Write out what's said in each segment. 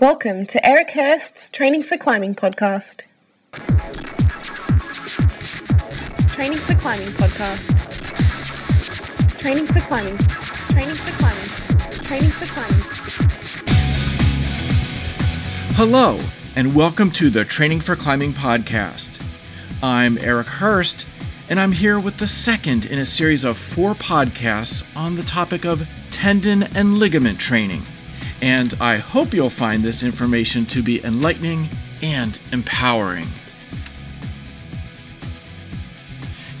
Welcome to Eric Hörst's Training for Climbing podcast. Training for Climbing podcast. Training for Climbing. Training for Climbing. Training for Climbing. Hello, and welcome to the Training for Climbing podcast. I'm Eric Hörst, and I'm here with the second in a series of four podcasts on the topic of tendon and ligament training and I hope you'll find this information to be enlightening and empowering.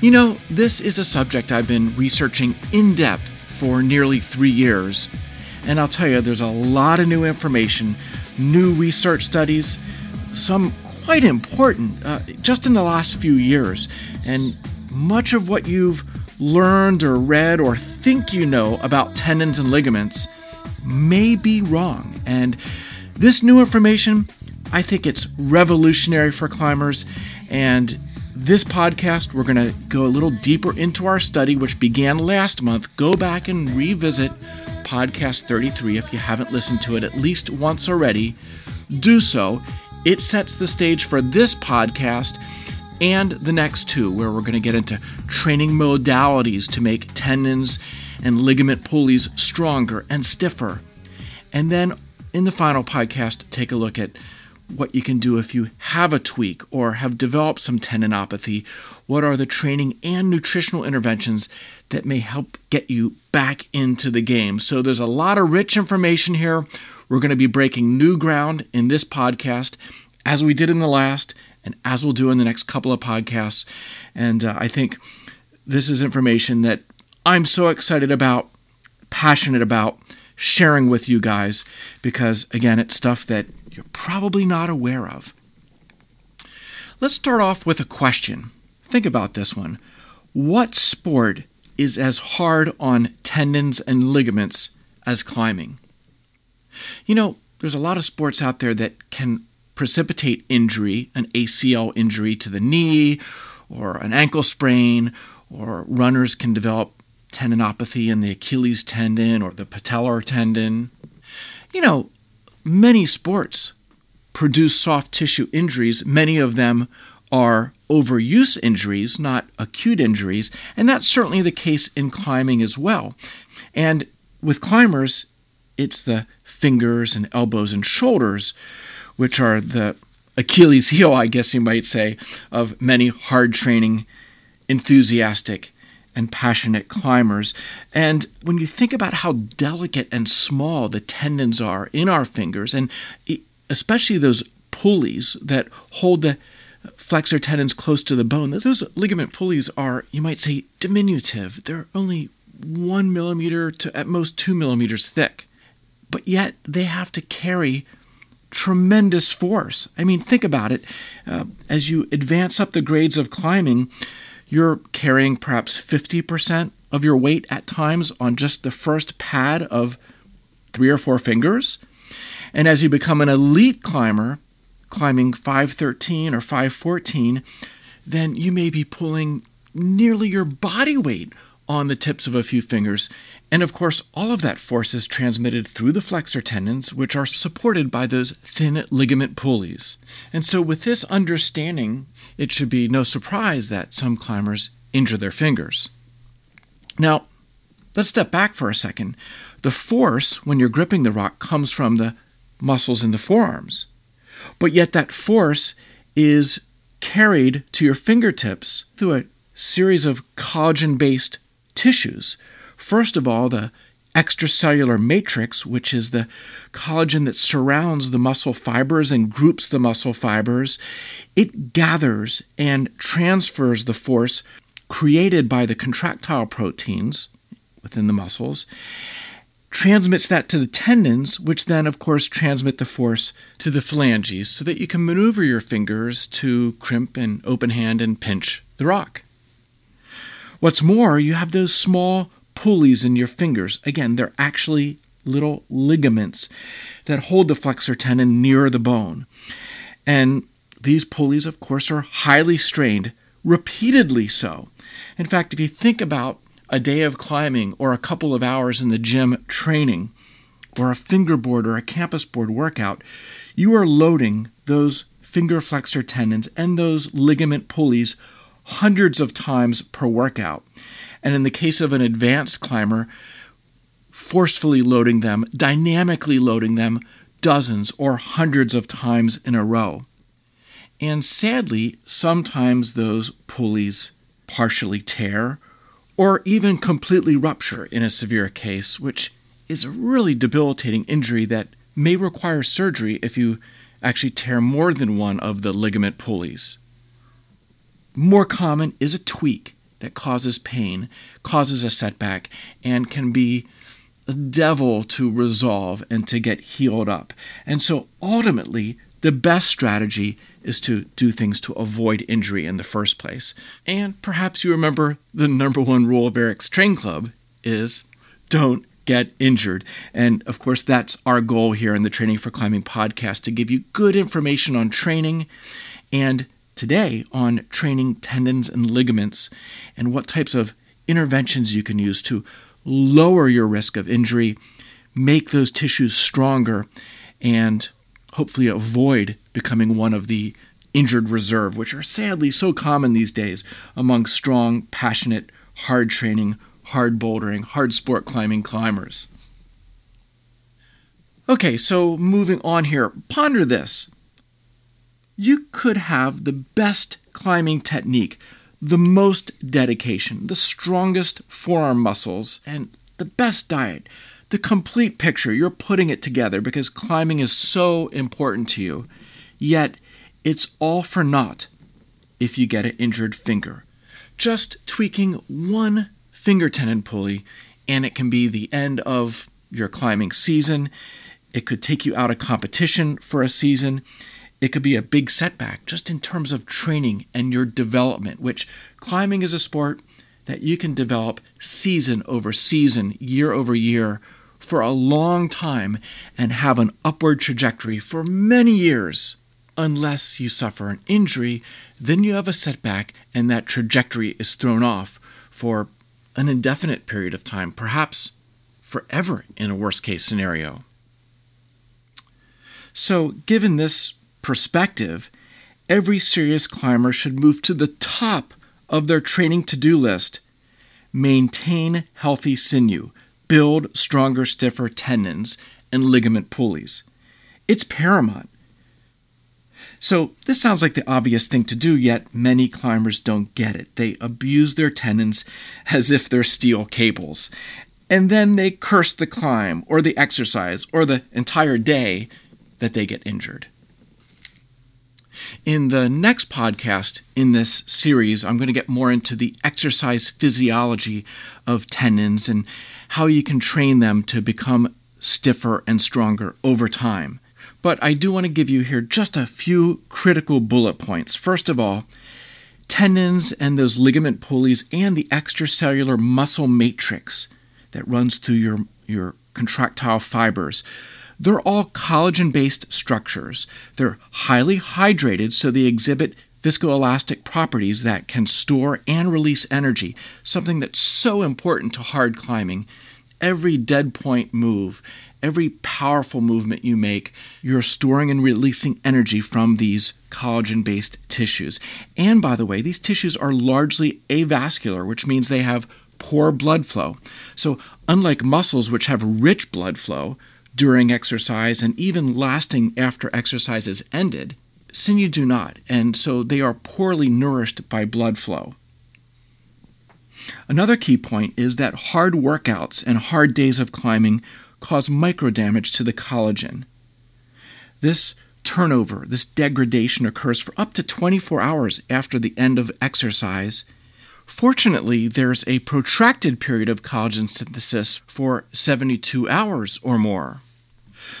You know, this is a subject I've been researching in depth for nearly three years, and I'll tell you, there's a lot of new information, new research studies, some quite important uh, just in the last few years, and much of what you've learned or read or think you know about tendons and ligaments may be wrong. And this new information, I think it's revolutionary for climbers. And this podcast, we're going to go a little deeper into our study, which began last month. Go back and revisit podcast 33 if you haven't listened to it at least once already. Do so. It sets the stage for this podcast and the next two, where we're going to get into training modalities to make tendons and ligament pulleys stronger and stiffer. And then in the final podcast, take a look at what you can do if you have a tweak or have developed some tendinopathy. What are the training and nutritional interventions that may help get you back into the game? So there's a lot of rich information here. We're going to be breaking new ground in this podcast, as we did in the last, and as we'll do in the next couple of podcasts. And uh, I think this is information that I'm so excited about, passionate about sharing with you guys because, again, it's stuff that you're probably not aware of. Let's start off with a question. Think about this one. What sport is as hard on tendons and ligaments as climbing? You know, there's a lot of sports out there that can precipitate injury, an ACL injury to the knee, or an ankle sprain, or runners can develop tendinopathy in the Achilles tendon or the patellar tendon. You know, many sports produce soft tissue injuries. Many of them are overuse injuries, not acute injuries, and that's certainly the case in climbing as well. And with climbers, it's the fingers and elbows and shoulders, which are the Achilles heel, I guess you might say, of many hard training, enthusiastic and passionate climbers. And when you think about how delicate and small the tendons are in our fingers, and especially those pulleys that hold the flexor tendons close to the bone, those ligament pulleys are, you might say, diminutive. They're only one millimeter to at most two millimeters thick. But yet they have to carry tremendous force. I mean, think about it. Uh, as you advance up the grades of climbing, you're carrying perhaps 50% of your weight at times on just the first pad of three or four fingers. And as you become an elite climber, climbing 513 or 514, then you may be pulling nearly your body weight on the tips of a few fingers. And of course, all of that force is transmitted through the flexor tendons, which are supported by those thin ligament pulleys. And so, with this understanding, it should be no surprise that some climbers injure their fingers. Now, let's step back for a second. The force when you're gripping the rock comes from the muscles in the forearms, but yet that force is carried to your fingertips through a series of collagen based tissues. First of all, the extracellular matrix, which is the collagen that surrounds the muscle fibers and groups the muscle fibers, it gathers and transfers the force created by the contractile proteins within the muscles, transmits that to the tendons, which then, of course, transmit the force to the phalanges so that you can maneuver your fingers to crimp and open hand and pinch the rock. What's more, you have those small pulleys in your fingers. Again, they're actually little ligaments that hold the flexor tendon near the bone. And these pulleys, of course, are highly strained, repeatedly so. In fact, if you think about a day of climbing or a couple of hours in the gym training, or a fingerboard or a campus board workout, you are loading those finger flexor tendons and those ligament pulleys hundreds of times per workout. And in the case of an advanced climber, forcefully loading them, dynamically loading them dozens or hundreds of times in a row. And sadly, sometimes those pulleys partially tear or even completely rupture in a severe case, which is a really debilitating injury that may require surgery if you actually tear more than one of the ligament pulleys. More common is a tweak that causes pain, causes a setback, and can be a devil to resolve and to get healed up. And so ultimately, the best strategy is to do things to avoid injury in the first place. And perhaps you remember the number one rule of Eric's Train Club is don't get injured. And of course, that's our goal here in the Training for Climbing podcast to give you good information on training and today on training tendons and ligaments and what types of interventions you can use to lower your risk of injury, make those tissues stronger, and hopefully avoid becoming one of the injured reserve, which are sadly so common these days among strong, passionate, hard training, hard bouldering, hard sport climbing climbers. Okay, so moving on here, ponder this you could have the best climbing technique, the most dedication, the strongest forearm muscles, and the best diet. The complete picture, you're putting it together because climbing is so important to you. Yet, it's all for naught if you get an injured finger. Just tweaking one finger tendon pulley, and it can be the end of your climbing season. It could take you out of competition for a season it could be a big setback just in terms of training and your development, which climbing is a sport that you can develop season over season, year over year for a long time and have an upward trajectory for many years. Unless you suffer an injury, then you have a setback and that trajectory is thrown off for an indefinite period of time, perhaps forever in a worst case scenario. So, given this perspective, every serious climber should move to the top of their training to do list. Maintain healthy sinew, build stronger, stiffer tendons and ligament pulleys. It's paramount. So, this sounds like the obvious thing to do, yet many climbers don't get it. They abuse their tendons as if they're steel cables. And then they curse the climb, or the exercise, or the entire day that they get injured. In the next podcast in this series, I'm going to get more into the exercise physiology of tendons and how you can train them to become stiffer and stronger over time. But I do want to give you here just a few critical bullet points. First of all, tendons and those ligament pulleys and the extracellular muscle matrix that runs through your, your contractile fibers they're all collagen based structures. They're highly hydrated, so they exhibit viscoelastic properties that can store and release energy, something that's so important to hard climbing. Every dead point move, every powerful movement you make, you're storing and releasing energy from these collagen based tissues. And by the way, these tissues are largely avascular, which means they have poor blood flow. So, unlike muscles, which have rich blood flow, during exercise and even lasting after exercise is ended, sinew do not, and so they are poorly nourished by blood flow. Another key point is that hard workouts and hard days of climbing cause microdamage to the collagen. This turnover, this degradation occurs for up to 24 hours after the end of exercise. Fortunately, there's a protracted period of collagen synthesis for 72 hours or more.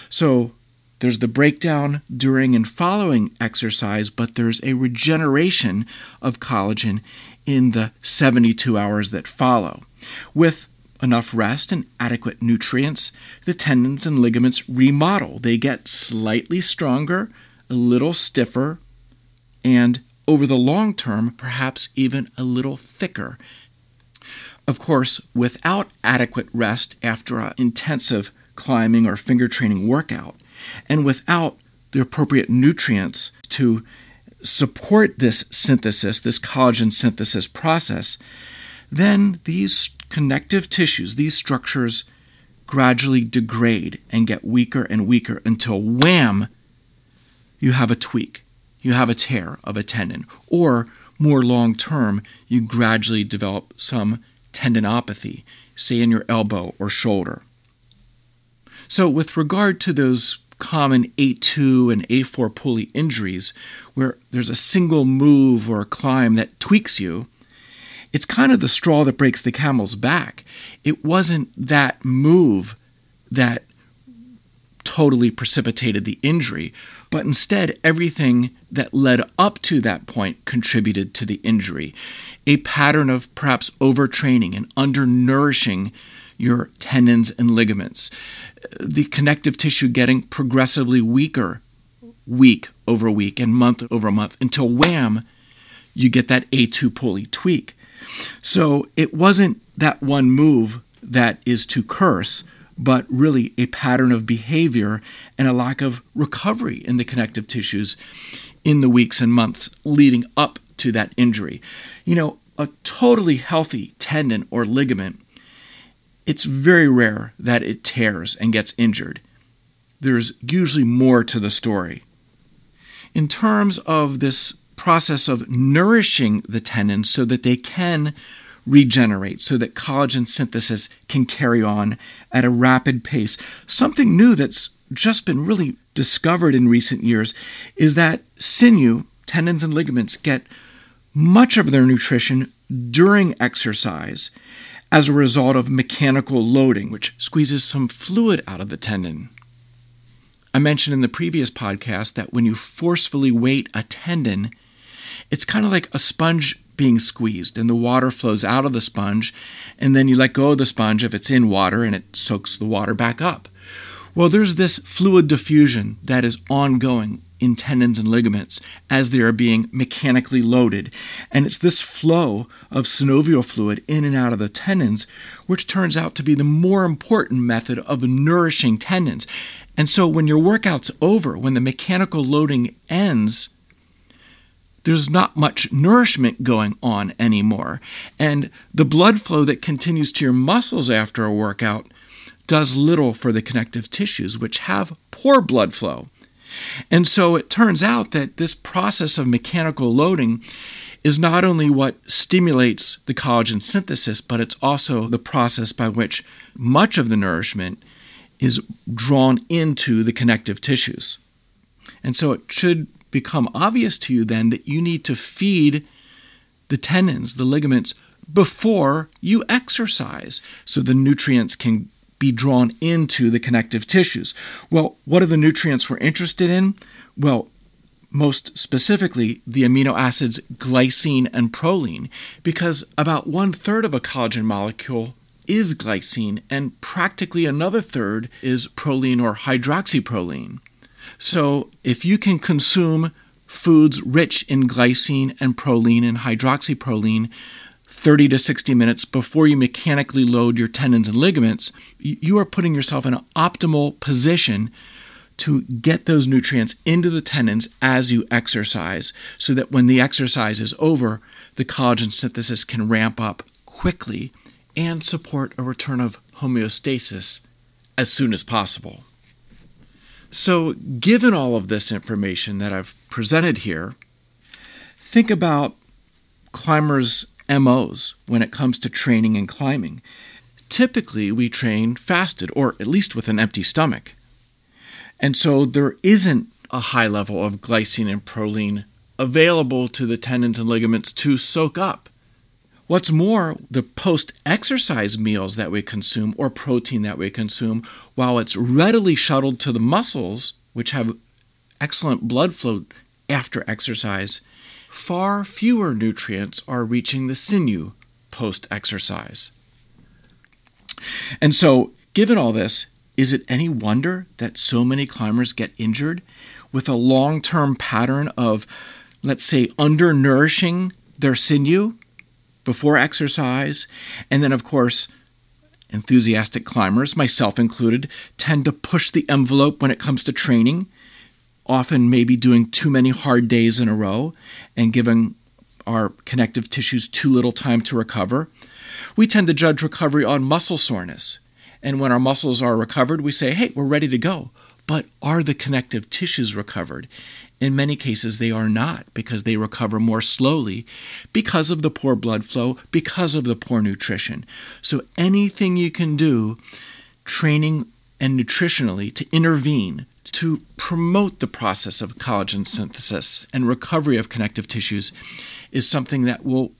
So there's the breakdown during and following exercise, but there's a regeneration of collagen in the 72 hours that follow. With enough rest and adequate nutrients, the tendons and ligaments remodel. They get slightly stronger, a little stiffer, and over the long term, perhaps even a little thicker. Of course, without adequate rest after an intensive climbing or finger training workout, and without the appropriate nutrients to support this synthesis, this collagen synthesis process, then these connective tissues, these structures, gradually degrade and get weaker and weaker until wham, you have a tweak, you have a tear of a tendon, or more long term, you gradually develop some tendinopathy, say in your elbow or shoulder. So, with regard to those common A2 and A4 pulley injuries, where there's a single move or a climb that tweaks you, it's kind of the straw that breaks the camel's back. It wasn't that move that totally precipitated the injury, but instead everything that led up to that point contributed to the injury. A pattern of perhaps overtraining and undernourishing your tendons and ligaments, the connective tissue getting progressively weaker week over week and month over month until wham, you get that A2 pulley tweak. So it wasn't that one move that is to curse, but really a pattern of behavior and a lack of recovery in the connective tissues in the weeks and months leading up to that injury. You know, a totally healthy tendon or ligament, it's very rare that it tears and gets injured. There's usually more to the story. In terms of this process of nourishing the tendons so that they can regenerate, so that collagen synthesis can carry on at a rapid pace. Something new that's just been really discovered in recent years is that sinew, tendons, and ligaments get much of their nutrition during exercise as a result of mechanical loading, which squeezes some fluid out of the tendon. I mentioned in the previous podcast that when you forcefully weight a tendon, it's kind of like a sponge being squeezed and the water flows out of the sponge and then you let go of the sponge if it's in water and it soaks the water back up. Well, there's this fluid diffusion that is ongoing in tendons and ligaments as they are being mechanically loaded. And it's this flow of synovial fluid in and out of the tendons, which turns out to be the more important method of nourishing tendons. And so when your workout's over, when the mechanical loading ends, there's not much nourishment going on anymore. And the blood flow that continues to your muscles after a workout does little for the connective tissues, which have poor blood flow. And so it turns out that this process of mechanical loading is not only what stimulates the collagen synthesis, but it's also the process by which much of the nourishment is drawn into the connective tissues. And so it should become obvious to you then that you need to feed the tendons, the ligaments, before you exercise so the nutrients can be drawn into the connective tissues. Well, what are the nutrients we're interested in? Well, most specifically, the amino acids glycine and proline, because about one third of a collagen molecule is glycine, and practically another third is proline or hydroxyproline. So if you can consume foods rich in glycine and proline and hydroxyproline 30 to 60 minutes before you mechanically load your tendons and ligaments, you are putting yourself in an optimal position to get those nutrients into the tendons as you exercise so that when the exercise is over, the collagen synthesis can ramp up quickly and support a return of homeostasis as soon as possible. So, given all of this information that I've presented here, think about climbers' MOs when it comes to training and climbing. Typically, we train fasted, or at least with an empty stomach. And so there isn't a high level of glycine and proline available to the tendons and ligaments to soak up. What's more, the post exercise meals that we consume or protein that we consume, while it's readily shuttled to the muscles, which have excellent blood flow after exercise, far fewer nutrients are reaching the sinew post exercise. And so, given all this, is it any wonder that so many climbers get injured with a long term pattern of, let's say, undernourishing their sinew? Before exercise, and then, of course, Enthusiastic climbers, myself included, tend to push the envelope when it comes to training, often maybe doing too many hard days in a row and giving our connective tissues too little time to recover. We tend to judge recovery on muscle soreness. And when our muscles are recovered, we say, hey, we're ready to go. But are the connective tissues recovered? In many cases, they are not because they recover more slowly because of the poor blood flow, because of the poor nutrition. So, anything you can do, training and nutritionally, to intervene to promote the process of collagen synthesis and recovery of connective tissues is something that will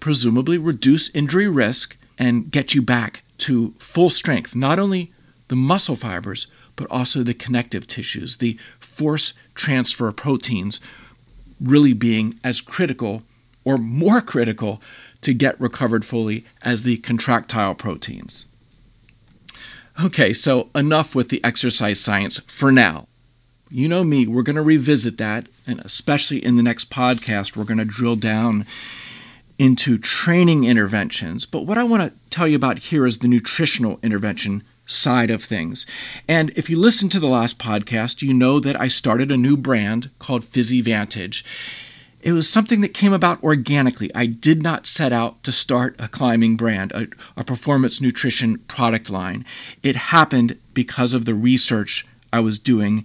presumably reduce injury risk and get you back to full strength, not only the muscle fibers, but also the connective tissues, the force transfer proteins really being as critical or more critical to get recovered fully as the contractile proteins. Okay, so enough with the exercise science for now. You know me, we're going to revisit that, and especially in the next podcast, we're going to drill down into training interventions. But what I want to tell you about here is the nutritional intervention side of things. And if you listen to the last podcast, you know that I started a new brand called PhysiVantage. It was something that came about organically. I did not set out to start a climbing brand, a, a performance nutrition product line. It happened because of the research I was doing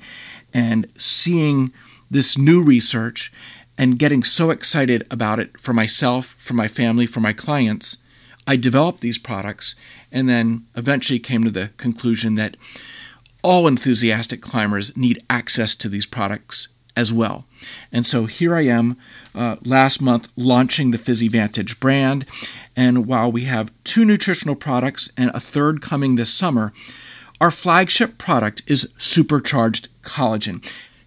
and seeing this new research and getting so excited about it for myself, for my family, for my clients. I developed these products and then eventually came to the conclusion that all enthusiastic climbers need access to these products as well. And so here I am uh, last month launching the PhysiVantage brand. And while we have two nutritional products and a third coming this summer, our flagship product is supercharged collagen.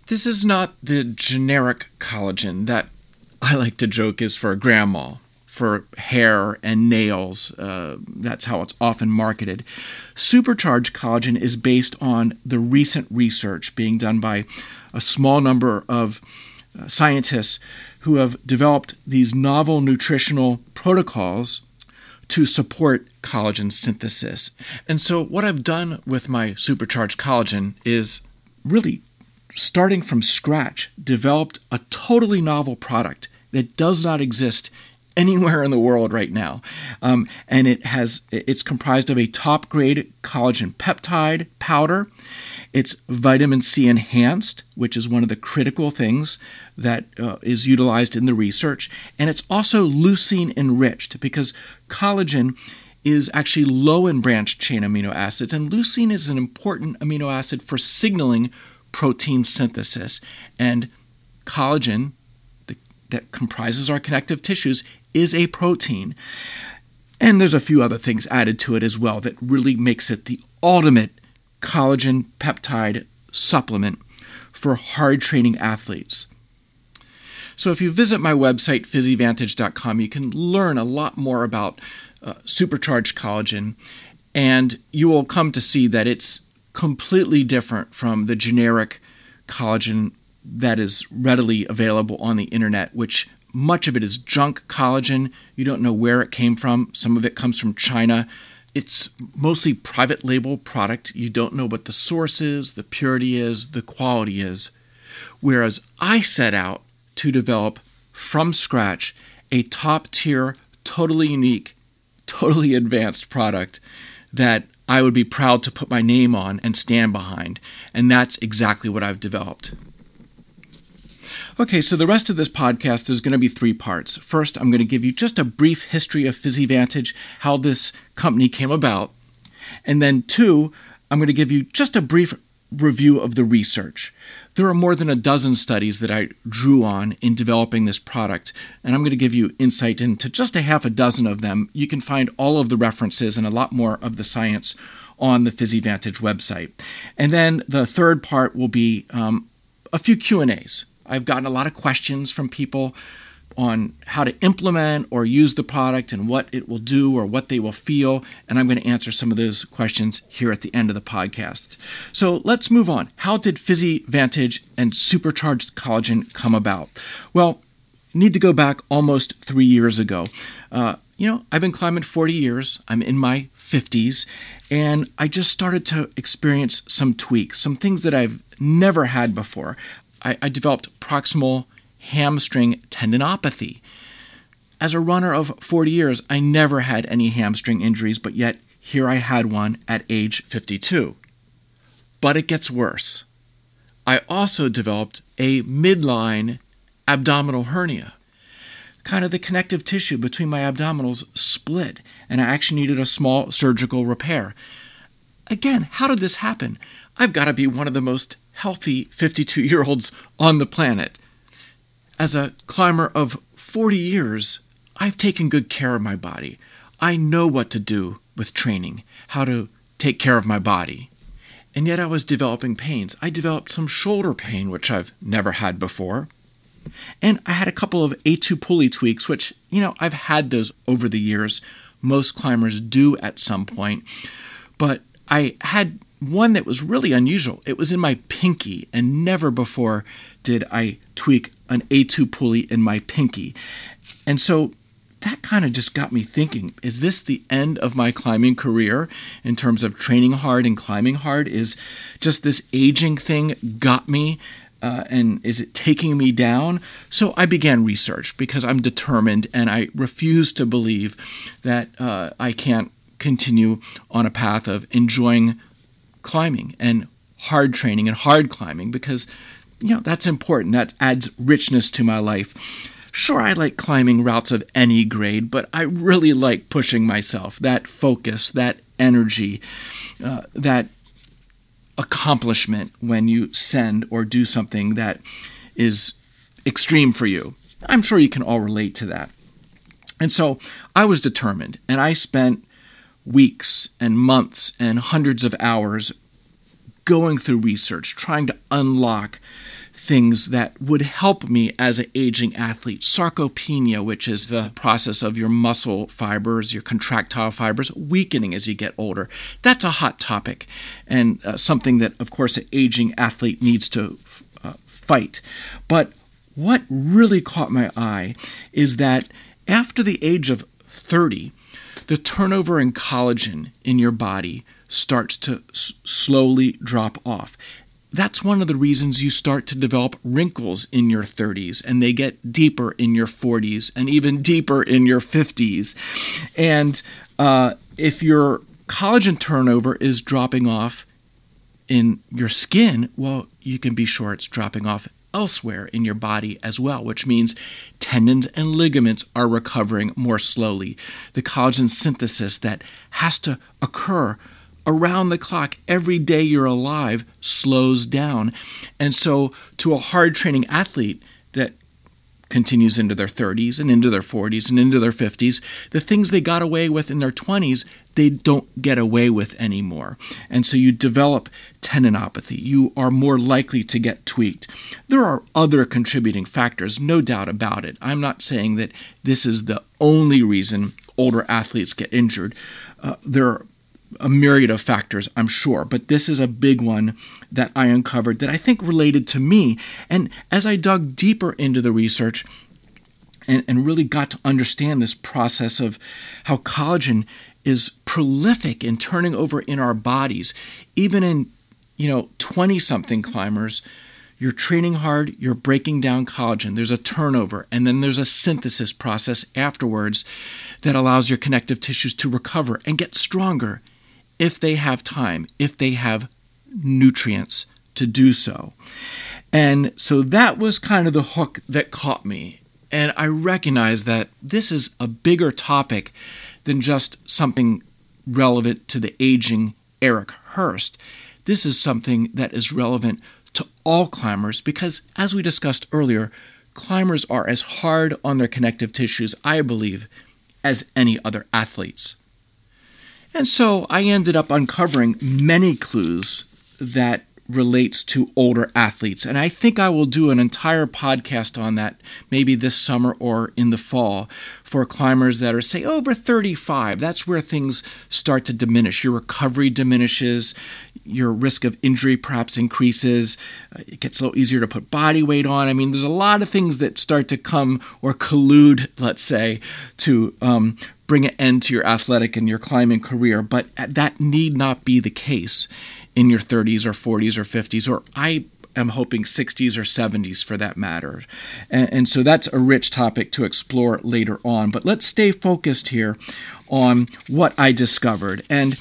This is not the generic collagen that I like to joke is for grandma for hair and nails. Uh, that's how it's often marketed. Supercharged collagen is based on the recent research being done by a small number of uh, scientists who have developed these novel nutritional protocols to support collagen synthesis. And so, what I've done with my supercharged collagen is really starting from scratch, developed a totally novel product that does not exist anywhere in the world right now. Um, and it has it's comprised of a top grade collagen peptide powder. It's vitamin C enhanced, which is one of the critical things that uh, is utilized in the research, and it's also leucine enriched because collagen is actually low in branched chain amino acids, and leucine is an important amino acid for signaling protein synthesis. And collagen, that comprises our connective tissues, is a protein. And there's a few other things added to it as well that really makes it the ultimate collagen peptide supplement for hard training athletes. So if you visit my website, physivantage.com, you can learn a lot more about uh, supercharged collagen, and you will come to see that it's completely different from the generic collagen that is readily available on the internet, which much of it is junk collagen. You don't know where it came from. Some of it comes from China. It's mostly private label product. You don't know what the source is, the purity is, the quality is. Whereas I set out to develop from scratch a top tier, totally unique, totally advanced product that I would be proud to put my name on and stand behind. And that's exactly what I've developed. Okay, so the rest of this podcast is going to be three parts. First, I'm going to give you just a brief history of PhysiVantage, how this company came about. And then, two, I'm going to give you just a brief review of the research. There are more than a dozen studies that I drew on in developing this product, and I'm going to give you insight into just a half a dozen of them. You can find all of the references and a lot more of the science on the PhysiVantage website. And then the third part will be um, a few Q&As. I've gotten a lot of questions from people on how to implement or use the product and what it will do or what they will feel. And I'm going to answer some of those questions here at the end of the podcast. So let's move on. How did PhysiVantage and supercharged collagen come about? Well, need to go back almost three years ago. Uh, you know, I've been climbing 40 years. I'm in my 50s, and I just started to experience some tweaks, some things that I've never had before. I, I developed proximal hamstring tendinopathy. As a runner of 40 years, I never had any hamstring injuries, but yet here I had one at age 52. But it gets worse. I also developed a midline abdominal hernia kind of the connective tissue between my abdominals split, and I actually needed a small surgical repair. Again, how did this happen? I've got to be one of the most healthy 52 year olds on the planet. As a climber of 40 years, I've taken good care of my body. I know what to do with training, how to take care of my body. And yet I was developing pains. I developed some shoulder pain, which I've never had before. And I had a couple of A2 pulley tweaks, which, you know, I've had those over the years. Most climbers do at some point. But I had one that was really unusual. It was in my pinky, and never before did I tweak an A2 pulley in my pinky. And so that kind of just got me thinking is this the end of my climbing career in terms of training hard and climbing hard? Is just this aging thing got me uh, and is it taking me down? So I began research because I'm determined and I refuse to believe that uh, I can't continue on a path of enjoying climbing and hard training and hard climbing because you know that's important that adds richness to my life sure i like climbing routes of any grade but i really like pushing myself that focus that energy uh, that accomplishment when you send or do something that is extreme for you. I'm sure you can all relate to that. And so I was determined, and I spent weeks and months and hundreds of hours going through research, trying to unlock things that would help me as an aging athlete. Sarcopenia, which is the process of your muscle fibers, your contractile fibers weakening as you get older. That's a hot topic and uh, something that, of course, an aging athlete needs to uh, fight. But what really caught my eye is that after the age of 30, the turnover in collagen in your body starts to s- slowly drop off that's one of the reasons you start to develop wrinkles in your 30s and they get deeper in your 40s and even deeper in your 50s. And uh, if your collagen turnover is dropping off in your skin, well, you can be sure it's dropping off elsewhere in your body as well, which means tendons and ligaments are recovering more slowly. The collagen synthesis that has to occur around the clock, every day you're alive, slows down. And so, to a hard training athlete that continues into their 30s and into their 40s and into their 50s, the things they got away with in their 20s, they don't get away with anymore. And so you develop tendinopathy. You are more likely to get tweaked. There are other contributing factors, no doubt about it. I'm not saying that this is the only reason older athletes get injured. Uh, there are a myriad of factors, I'm sure, but this is a big one that I uncovered that I think related to me. And as I dug deeper into the research and, and really got to understand this process of how collagen is prolific in turning over in our bodies, even in, you know, 20 something climbers, you're training hard, you're breaking down collagen. There's a turnover, and then there's a synthesis process afterwards that allows your connective tissues to recover and get stronger if they have time, if they have nutrients to do so. And so that was kind of the hook that caught me. And I recognize that this is a bigger topic than just something relevant to the aging Eric Hörst. This is something that is relevant to all climbers because, as we discussed earlier, climbers are as hard on their connective tissues, I believe, as any other athletes. And so I ended up uncovering many clues that relates to older athletes. And I think I will do an entire podcast on that maybe this summer or in the fall for climbers that are, say, over 35. That's where things start to diminish. Your recovery diminishes, your risk of injury perhaps increases, uh, it gets a little easier to put body weight on. I mean, there's a lot of things that start to come or collude, let's say, to um, bring an end to your athletic and your climbing career, but that need not be the case in your 30s or 40s or 50s, or I am hoping 60s or 70s for that matter. And, and, so that's a rich topic to explore later on. But let's stay focused here on what I discovered. And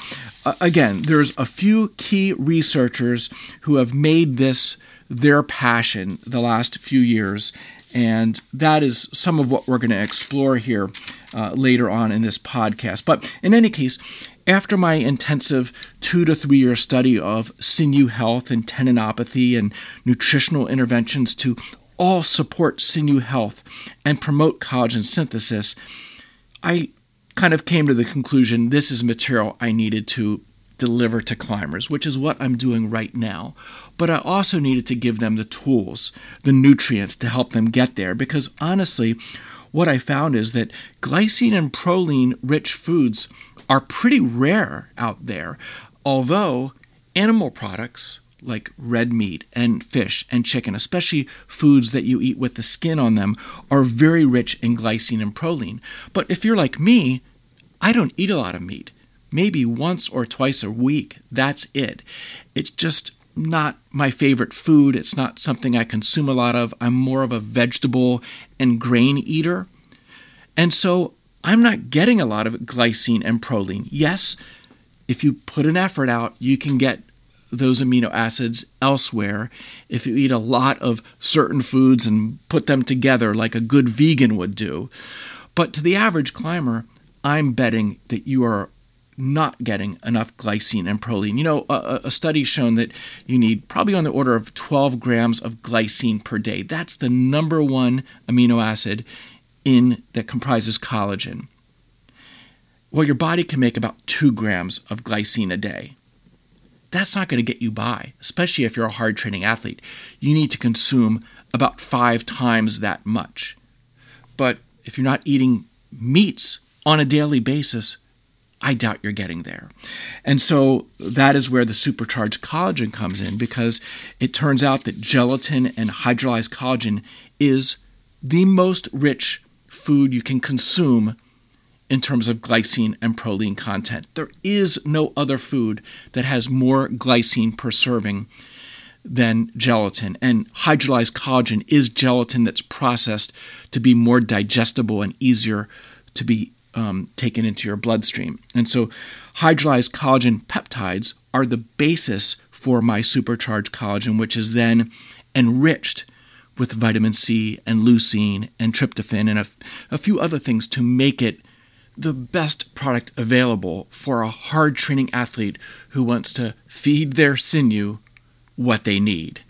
uh, again, there's a few key researchers who have made this their passion the last few years. And that is some of what we're going to explore here uh, later on in this podcast. But in any case, after my intensive two to three year study of sinew health and tendinopathy and nutritional interventions to all support sinew health and promote collagen synthesis, I kind of came to the conclusion this is material I needed to deliver to climbers, which is what I'm doing right now. But I also needed to give them the tools, the nutrients to help them get there because honestly, what I found is that glycine and proline rich foods are pretty rare out there, although animal products like red meat and fish and chicken, especially foods that you eat with the skin on them, are very rich in glycine and proline. But if you're like me, I don't eat a lot of meat. Maybe once or twice a week. That's it. It's just not my favorite food. It's not something I consume a lot of. I'm more of a vegetable and grain eater. And so I'm not getting a lot of glycine and proline. Yes, if you put an effort out, you can get those amino acids elsewhere if you eat a lot of certain foods and put them together like a good vegan would do. But to the average climber, I'm betting that you are not getting enough glycine and proline. You know, a, a study's shown that you need probably on the order of 12 grams of glycine per day. That's the number one amino acid in that comprises collagen. Well, your body can make about two grams of glycine a day. That's not going to get you by, especially if you're a hard training athlete. You need to consume about five times that much. But if you're not eating meats on a daily basis, I doubt you're getting there. And so that is where the supercharged collagen comes in because it turns out that gelatin and hydrolyzed collagen is the most rich food you can consume in terms of glycine and proline content. There is no other food that has more glycine per serving than gelatin. And hydrolyzed collagen is gelatin that's processed to be more digestible and easier to be um, taken into your bloodstream. And so, hydrolyzed collagen peptides are the basis for my supercharged collagen, which is then enriched with vitamin C and leucine and tryptophan and a, a few other things to make it the best product available for a hard training athlete who wants to feed their sinew what they need.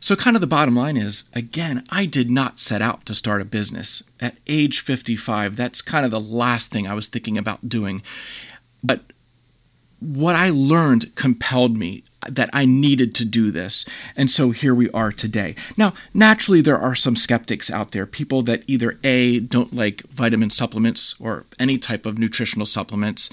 So, kind of the bottom line is again, I did not set out to start a business. At age 55, that's kind of the last thing I was thinking about doing. But what I learned compelled me that I needed to do this. And so here we are today. Now, naturally, there are some skeptics out there, people that either A, don't like vitamin supplements or any type of nutritional supplements.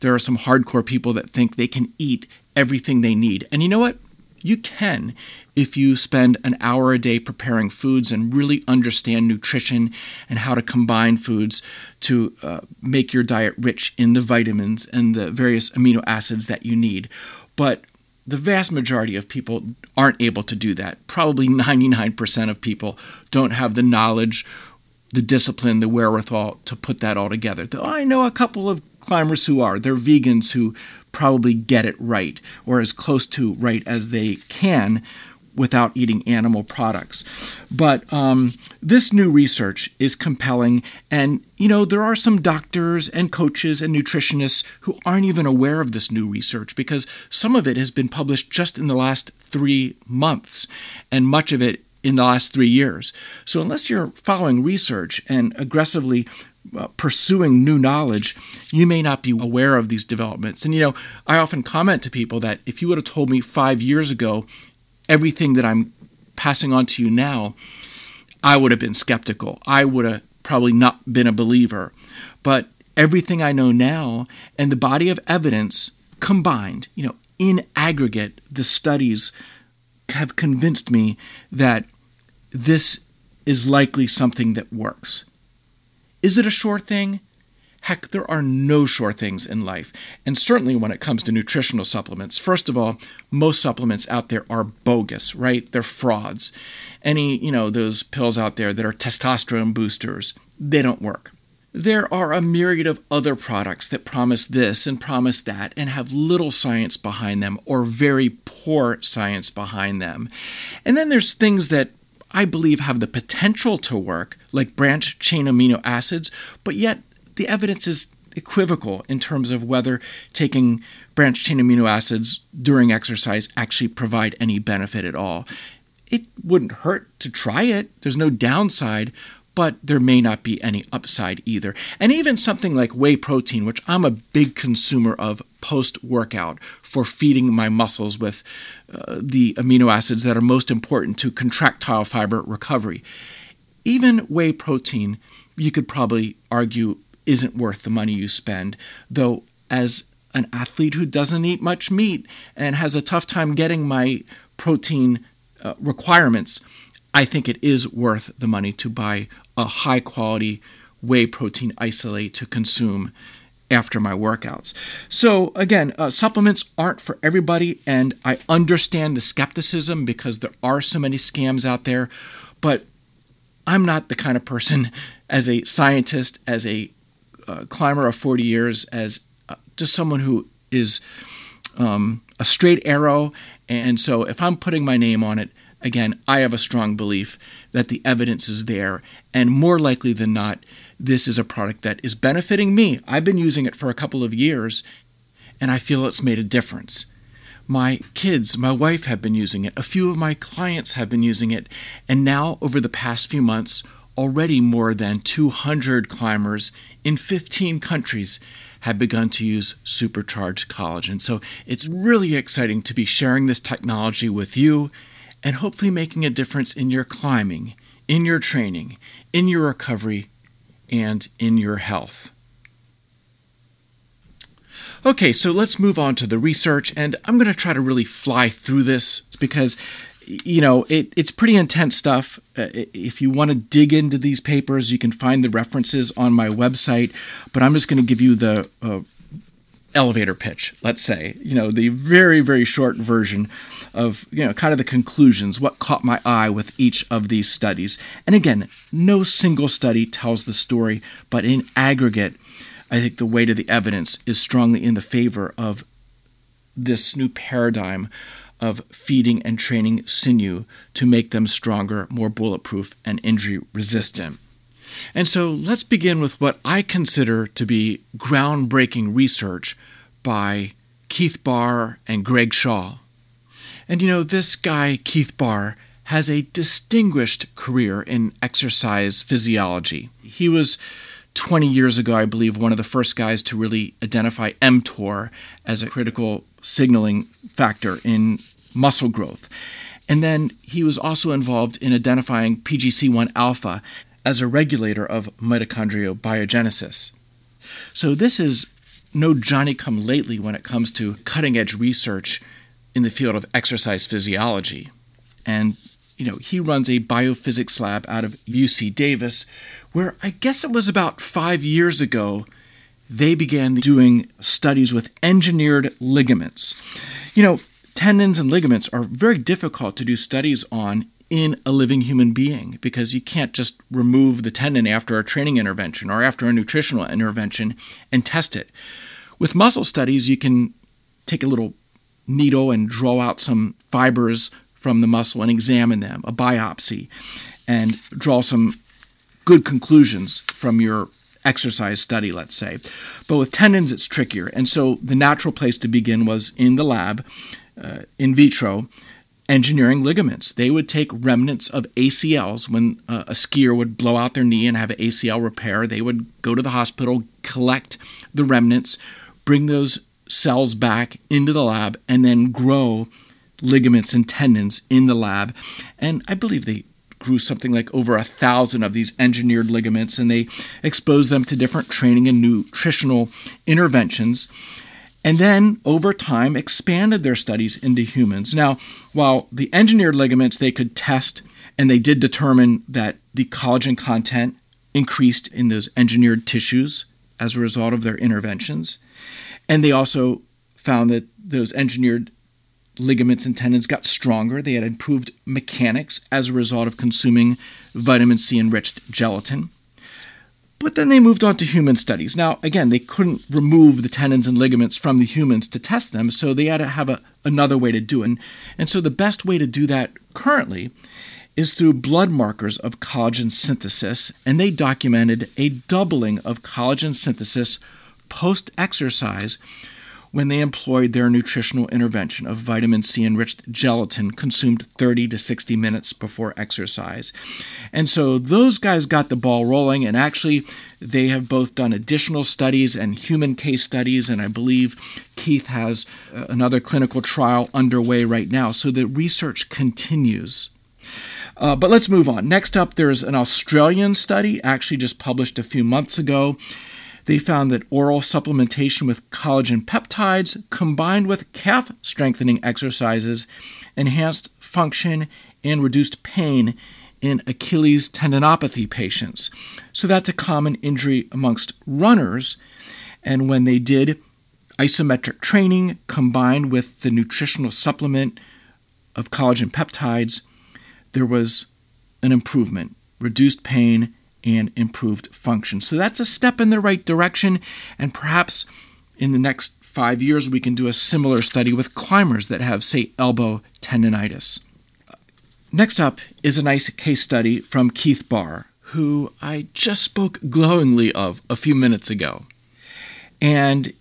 There are some hardcore people that think they can eat everything they need. And you know what? You can if you spend an hour a day preparing foods and really understand nutrition and how to combine foods to uh, make your diet rich in the vitamins and the various amino acids that you need. But the vast majority of people aren't able to do that. Probably 99% of people don't have the knowledge, the discipline, the wherewithal to put that all together. I know a couple of climbers who are. They're vegans who probably get it right or as close to right as they can without eating animal products. But um, this new research is compelling, and you know, there are some doctors and coaches and nutritionists who aren't even aware of this new research because some of it has been published just in the last three months, and much of it in the last three years. So, unless you're following research and aggressively uh, pursuing new knowledge, you may not be aware of these developments. And you know, I often comment to people that if you would have told me five years ago everything that I'm passing on to you now, I would have been skeptical. I would have probably not been a believer. But everything I know now and the body of evidence combined, you know, in aggregate, the studies have convinced me that this is likely something that works. Is it a sure thing? Heck, there are no sure things in life. And certainly when it comes to nutritional supplements, first of all, most supplements out there are bogus, right? They're frauds. Any, you know, those pills out there that are testosterone boosters, they don't work. There are a myriad of other products that promise this and promise that and have little science behind them or very poor science behind them. And then there's things that I believe have the potential to work, like branch chain amino acids, but yet the evidence is equivocal in terms of whether taking branched chain amino acids during exercise actually provide any benefit at all. It wouldn't hurt to try it, there's no downside, but there may not be any upside either. And even something like whey protein, which I'm a big consumer of post workout for feeding my muscles with uh, the amino acids that are most important to contractile fiber recovery. Even whey protein, you could probably argue, isn't worth the money you spend, though, as an athlete who doesn't eat much meat and has a tough time getting my protein uh, requirements, I think it is worth the money to buy a high quality whey protein isolate to consume after my workouts. So, again, uh, supplements aren't for everybody, and I understand the skepticism because there are so many scams out there, but I'm not the kind of person, as a scientist, as a uh, climber of 40 years, as uh, just someone who is um, a straight arrow. And so, if I'm putting my name on it, again, I have a strong belief that the evidence is there. And more likely than not, this is a product that is benefiting me. I've been using it for a couple of years, and I feel it's made a difference. My kids, my wife have been using it. A few of my clients have been using it. And now, over the past few months, already more than 200 climbers in 15 countries have begun to use supercharged collagen. So it's really exciting to be sharing this technology with you and hopefully making a difference in your climbing, in your training, in your recovery, and in your health. Okay, so let's move on to the research, and I'm going to try to really fly through this because, you know, it, it's pretty intense stuff. Uh, if you want to dig into these papers, you can find the references on my website, but I'm just going to give you the uh, elevator pitch, let's say, you know, the very, very short version of, you know, kind of the conclusions, what caught my eye with each of these studies. And again, no single study tells the story, but in aggregate, I think the weight of the evidence is strongly in the favor of this new paradigm of feeding and training sinew to make them stronger, more bulletproof, and injury resistant. And so let's begin with what I consider to be groundbreaking research by Keith Baar and Greg Shaw. And you know, this guy, Keith Baar, has a distinguished career in exercise physiology. He was 20 years ago, I believe, one of the first guys to really identify mTOR as a critical signaling factor in muscle growth. And then he was also involved in identifying PGC1 alpha as a regulator of mitochondrial biogenesis. So, this is no Johnny come lately when it comes to cutting edge research in the field of exercise physiology. And you know, he runs a biophysics lab out of UC Davis, where I guess it was about five years ago they began doing studies with engineered ligaments. You know, tendons and ligaments are very difficult to do studies on in a living human being because you can't just remove the tendon after a training intervention or after a nutritional intervention and test it. With muscle studies, you can take a little needle and draw out some fibers from the muscle and examine them, a biopsy, and draw some good conclusions from your exercise study, let's say. But with tendons, it's trickier. And so the natural place to begin was in the lab, uh, in vitro, engineering ligaments. They would take remnants of ACLs when uh, a skier would blow out their knee and have an ACL repair. They would go to the hospital, collect the remnants, bring those cells back into the lab and then grow ligaments and tendons in the lab. And I believe they grew something like over a thousand of these engineered ligaments and they exposed them to different training and nutritional interventions. And then over time expanded their studies into humans. Now, while the engineered ligaments they could test and they did determine that the collagen content increased in those engineered tissues as a result of their interventions. And they also found that those engineered ligaments and tendons got stronger. They had improved mechanics as a result of consuming vitamin C enriched gelatin. But then they moved on to human studies. Now, again, they couldn't remove the tendons and ligaments from the humans to test them, so they had to have a, another way to do it. And so the best way to do that currently is through blood markers of collagen synthesis, and they documented a doubling of collagen synthesis post exercise when they employed their nutritional intervention of vitamin C enriched gelatin consumed 30 to 60 minutes before exercise. And so those guys got the ball rolling, and actually, they have both done additional studies and human case studies, and I believe Keith has uh, another clinical trial underway right now. So the research continues. Uh, but let's move on. Next up, there's an Australian study, actually just published a few months ago. They found that oral supplementation with collagen peptides combined with calf strengthening exercises enhanced function and reduced pain in Achilles tendinopathy patients. So that's a common injury amongst runners. And when they did isometric training combined with the nutritional supplement of collagen peptides, there was an improvement, reduced pain, and improved function. So that's a step in the right direction, and perhaps in the next five years we can do a similar study with climbers that have, say, elbow tendonitis. Next up is a nice case study from Keith Baar, who I just spoke glowingly of a few minutes ago. And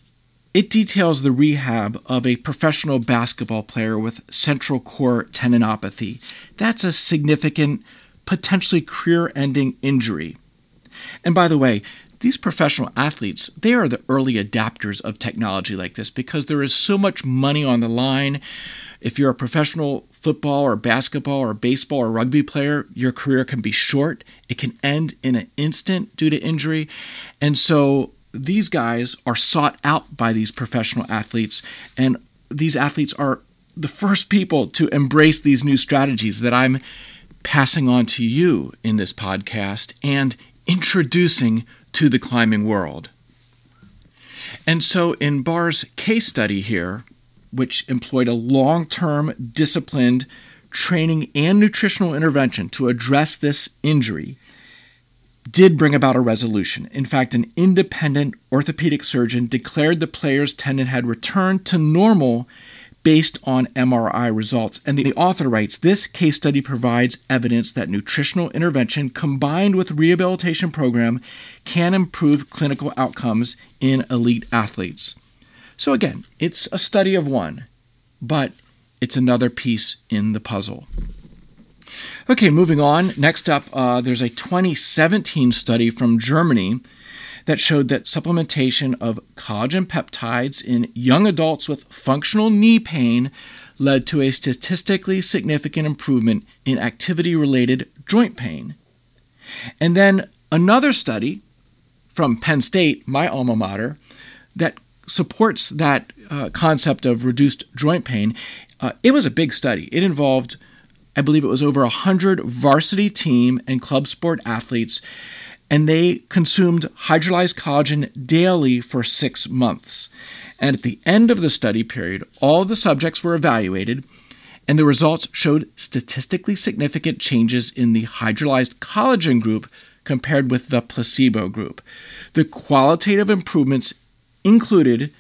it details the rehab of a professional basketball player with central core tendinopathy. That's a significant, potentially career ending injury. And by the way, these professional athletes, they are the early adapters of technology like this because there is so much money on the line. If you're a professional football or basketball or baseball or rugby player, your career can be short. It can end in an instant due to injury. And so these guys are sought out by these professional athletes, and these athletes are the first people to embrace these new strategies that I'm passing on to you in this podcast and introducing to the climbing world. And so, in Baar's case study here, which employed a long term, disciplined training and nutritional intervention to address this injury, did bring about a resolution. In fact, an independent orthopedic surgeon declared the player's tendon had returned to normal based on MRI results. And the author writes this case study provides evidence that nutritional intervention combined with rehabilitation program can improve clinical outcomes in elite athletes. So again, it's a study of one, but it's another piece in the puzzle. Okay, moving on. Next up, uh, there's a 2017 study from Germany that showed that supplementation of collagen peptides in young adults with functional knee pain led to a statistically significant improvement in activity related joint pain. And then another study from Penn State, my alma mater, that supports that uh, concept of reduced joint pain. Uh, it was a big study. It involved I believe it was over 100 varsity team and club sport athletes, and they consumed hydrolyzed collagen daily for six months. And at the end of the study period, all the subjects were evaluated, and the results showed statistically significant changes in the hydrolyzed collagen group compared with the placebo group. The qualitative improvements included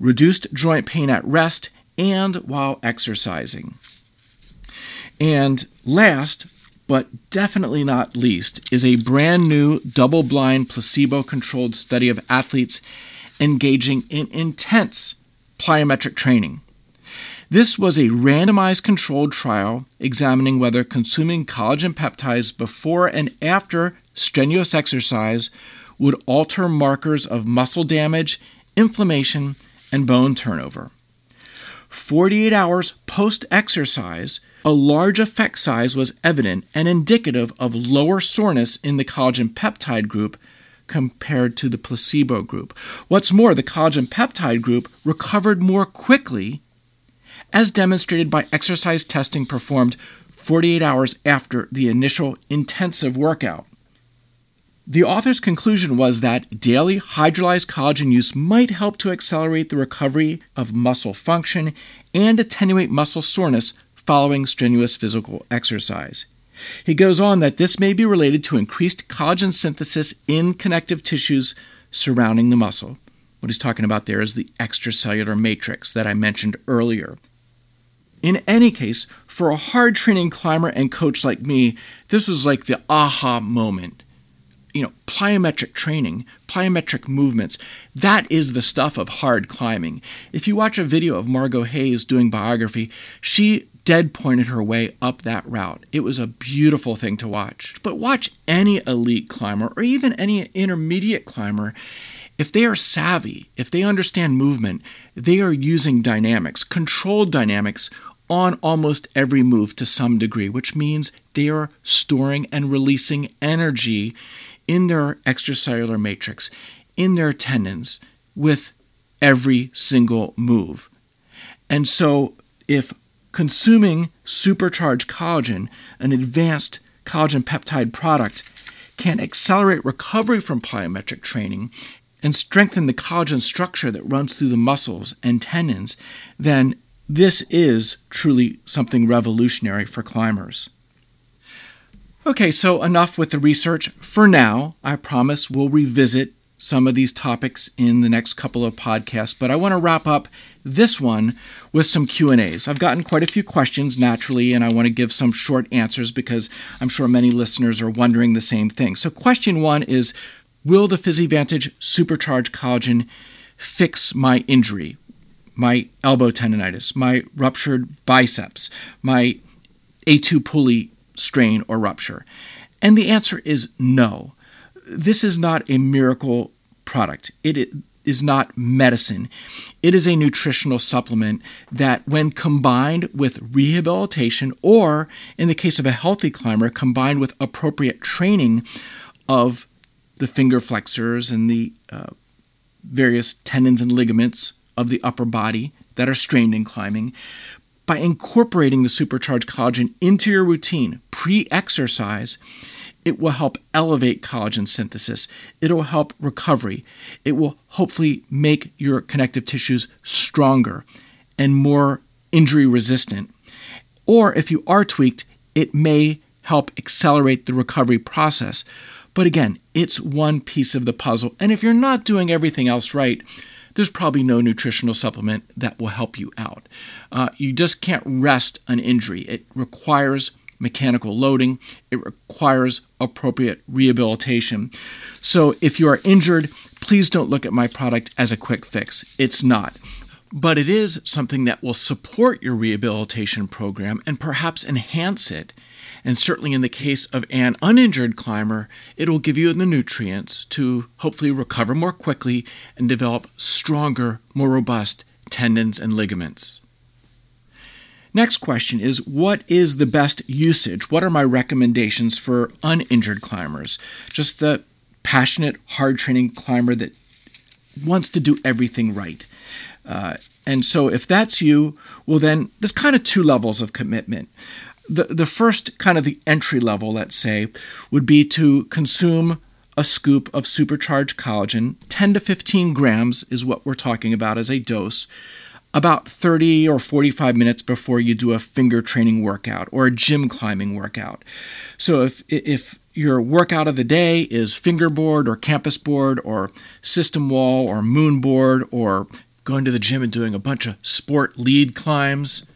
reduced joint pain at rest and while exercising. And last, but definitely not least, is a brand new double blind placebo controlled study of athletes engaging in intense plyometric training. This was a randomized controlled trial examining whether consuming collagen peptides before and after strenuous exercise would alter markers of muscle damage, inflammation, and bone turnover. 48 hours post exercise, a large effect size was evident and indicative of lower soreness in the collagen peptide group compared to the placebo group. What's more, the collagen peptide group recovered more quickly, as demonstrated by exercise testing performed 48 hours after the initial intensive workout. The author's conclusion was that daily hydrolyzed collagen use might help to accelerate the recovery of muscle function and attenuate muscle soreness following strenuous physical exercise. He goes on that this may be related to increased collagen synthesis in connective tissues surrounding the muscle. What he's talking about there is the extracellular matrix that I mentioned earlier. In any case, for a hard training climber and coach like me, this was like the aha moment you know, plyometric training, plyometric movements, that is the stuff of hard climbing. If you watch a video of Margo Hayes doing Biographie, she dead pointed her way up that route. It was a beautiful thing to watch. But watch any elite climber or even any intermediate climber. If they are savvy, if they understand movement, they are using dynamics, controlled dynamics on almost every move to some degree, which means they are storing and releasing energy in their extracellular matrix, in their tendons, with every single move. And so, if consuming supercharged collagen, an advanced collagen peptide product, can accelerate recovery from plyometric training and strengthen the collagen structure that runs through the muscles and tendons, then this is truly something revolutionary for climbers. Okay, so enough with the research for now. I promise we'll revisit some of these topics in the next couple of podcasts, but I want to wrap up this one with some Q&As. I've gotten quite a few questions naturally and I want to give some short answers because I'm sure many listeners are wondering the same thing. So question 1 is will the PhysiVantage supercharged collagen fix my injury? My elbow tendonitis, my ruptured biceps, my A2 pulley strain or rupture? And the answer is no. This is not a miracle product. It is not medicine. It is a nutritional supplement that, when combined with rehabilitation, or in the case of a healthy climber, combined with appropriate training of the finger flexors and the uh, various tendons and ligaments of the upper body that are strained in climbing, by incorporating the supercharged collagen into your routine pre exercise, it will help elevate collagen synthesis. It will help recovery. It will hopefully make your connective tissues stronger and more injury resistant. Or if you are tweaked, it may help accelerate the recovery process. But again, it's one piece of the puzzle. And if you're not doing everything else right, there's probably no nutritional supplement that will help you out. Uh, you just can't rest an injury. It requires mechanical loading, it requires appropriate rehabilitation. So if you are injured, please don't look at my product as a quick fix. It's not. But it is something that will support your rehabilitation program and perhaps enhance it and certainly in the case of an uninjured climber, it will give you the nutrients to hopefully recover more quickly and develop stronger, more robust tendons and ligaments. Next question is What is the best usage? What are my recommendations for uninjured climbers? Just the passionate, hard training climber that wants to do everything right. Uh, and so, if that's you, well, then there's kind of two levels of commitment the, the first kind of the entry level, let's say, would be to consume a scoop of supercharged collagen. 10 to 15 grams is what we're talking about as a dose, about 30 or 45 minutes before you do a finger training workout or a gym climbing workout. So if, if your workout of the day is fingerboard or campus board or system wall or moon board or going to the gym and doing a bunch of sport lead climbs,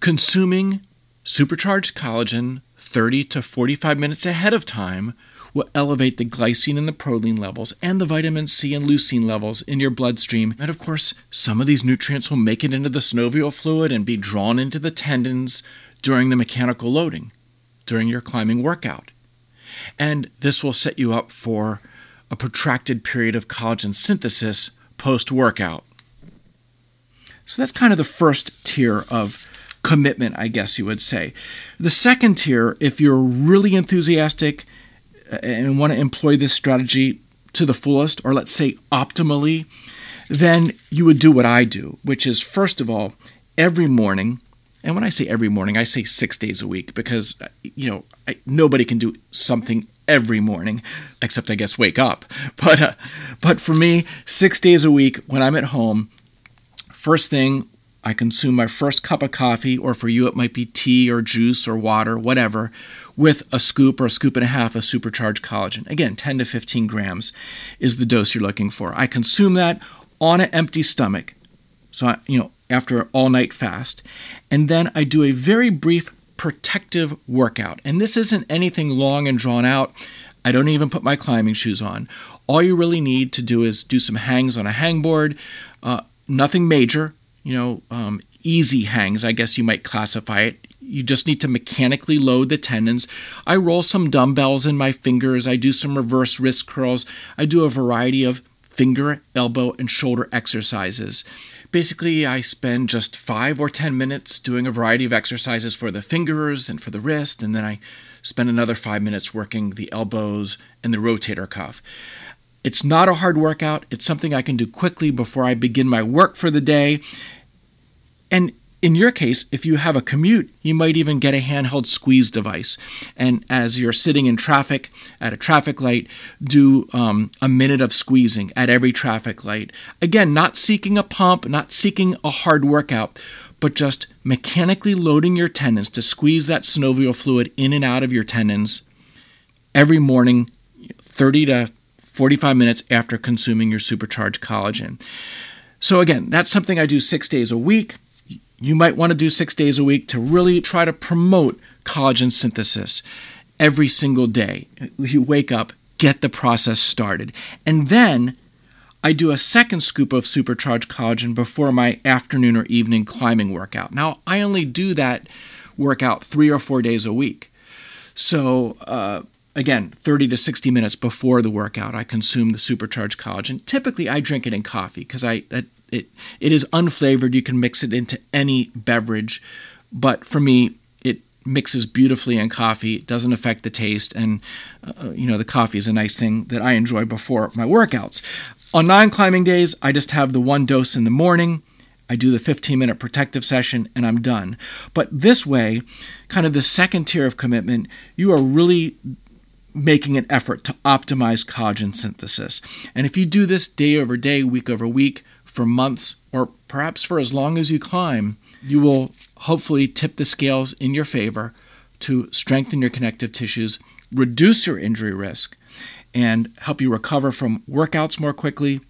consuming Supercharged collagen 30 to 45 minutes ahead of time will elevate the glycine and the proline levels and the vitamin C and leucine levels in your bloodstream. And of course, some of these nutrients will make it into the synovial fluid and be drawn into the tendons during the mechanical loading, during your climbing workout. And this will set you up for a protracted period of collagen synthesis post workout. So that's kind of the first tier of commitment, I guess you would say. The second tier, if you're really enthusiastic and want to employ this strategy to the fullest, or let's say optimally, then you would do what I do, which is first of all, every morning, and when I say every morning, I say six days a week because uh, you know I, nobody can do something every morning, except I guess wake up. But uh, but for me, six days a week when I'm at home, first thing I consume my first cup of coffee, or for you it might be tea or juice or water, whatever, with a scoop or a scoop and a half of supercharged collagen. Again, 10 to 15 grams is the dose you're looking for. I consume that on an empty stomach. So, you know, after all night fast. And then I do a very brief protective workout. And this isn't anything long and drawn out. I don't even put my climbing shoes on. All you really need to do is do some hangs on a hangboard, uh, nothing major, you know, um, easy hangs, I guess you might classify it. You just need to mechanically load the tendons. I roll some dumbbells in my fingers. I do some reverse wrist curls. I do a variety of finger, elbow, and shoulder exercises. Basically, I spend just five or 10 minutes doing a variety of exercises for the fingers and for the wrist, and then I spend another five minutes working the elbows and the rotator cuff. It's not a hard workout, it's something I can do quickly before I begin my work for the day. And in your case, if you have a commute, you might even get a handheld squeeze device. And as you're sitting in traffic at a traffic light, do um, a minute of squeezing at every traffic light. Again, not seeking a pump, not seeking a hard workout, but just mechanically loading your tendons to squeeze that synovial fluid in and out of your tendons every morning, 30 to 45 minutes after consuming your supercharged collagen. So, again, that's something I do six days a week you might want to do six days a week to really try to promote collagen synthesis every single day. You wake up, get the process started. And then I do a second scoop of supercharged collagen before my afternoon or evening climbing workout. Now, I only do that workout three or four days a week. So, uh, again, 30 to 60 minutes before the workout, I consume the supercharged collagen. Typically, I drink it in coffee because I it it is unflavored. You can mix it into any beverage, but for me, it mixes beautifully in coffee. It doesn't affect the taste, and uh, you know the coffee is a nice thing that I enjoy before my workouts. On non-climbing days, I just have the one dose in the morning. I do the 15 minute protective session and I'm done. But this way, kind of the second tier of commitment, you are really making an effort to optimize collagen synthesis. And if you do this day over day, week over week, for months, or perhaps for as long as you climb, you will hopefully tip the scales in your favor to strengthen your connective tissues, reduce your injury risk, and help you recover from workouts more quickly,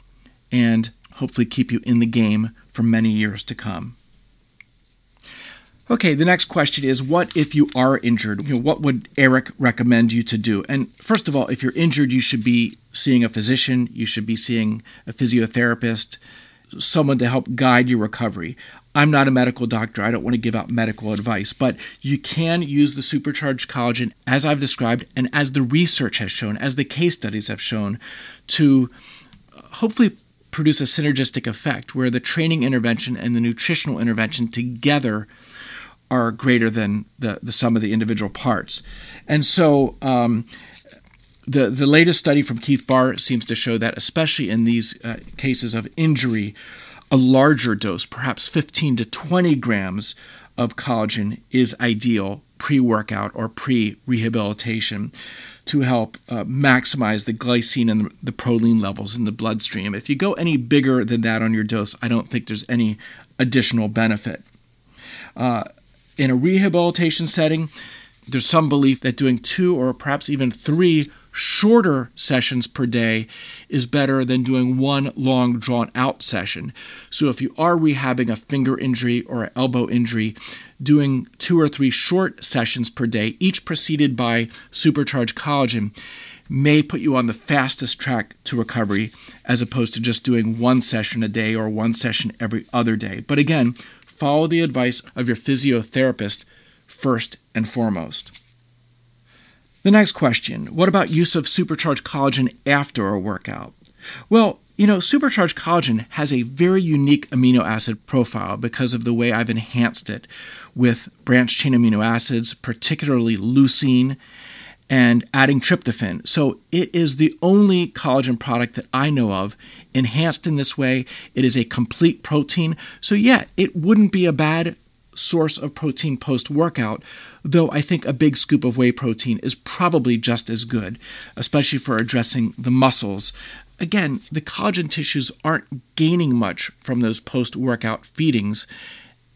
and hopefully keep you in the game for many years to come. Okay, the next question is what if you are injured? You know, what would Eric recommend you to do? And first of all, if you're injured, you should be seeing a physician, you should be seeing a physiotherapist, someone to help guide your recovery. I'm not a medical doctor. I don't want to give out medical advice, but you can use the supercharged collagen as I've described and as the research has shown, as the case studies have shown, to uh, hopefully produce a synergistic effect where the training intervention and the nutritional intervention together are greater than the, the sum of the individual parts. And so, um, the, the latest study from Keith Baar seems to show that, especially in these uh, cases of injury, a larger dose, perhaps 15 to 20 grams of collagen, is ideal pre workout or pre rehabilitation to help uh, maximize the glycine and the proline levels in the bloodstream. If you go any bigger than that on your dose, I don't think there's any additional benefit. Uh, in a rehabilitation setting, there's some belief that doing two or perhaps even three shorter sessions per day is better than doing one long drawn out session. So if you are rehabbing a finger injury or an elbow injury, doing two or three short sessions per day, each preceded by supercharged collagen, may put you on the fastest track to recovery as opposed to just doing one session a day or one session every other day. But again, follow the advice of your physiotherapist first and foremost. The next question What about use of supercharged collagen after a workout? Well, you know, supercharged collagen has a very unique amino acid profile because of the way I've enhanced it with branched chain amino acids, particularly leucine, and adding tryptophan. So it is the only collagen product that I know of enhanced in this way. It is a complete protein. So, yeah, it wouldn't be a bad source of protein post workout, though I think a big scoop of whey protein is probably just as good, especially for addressing the muscles. Again, the collagen tissues aren't gaining much from those post workout feedings.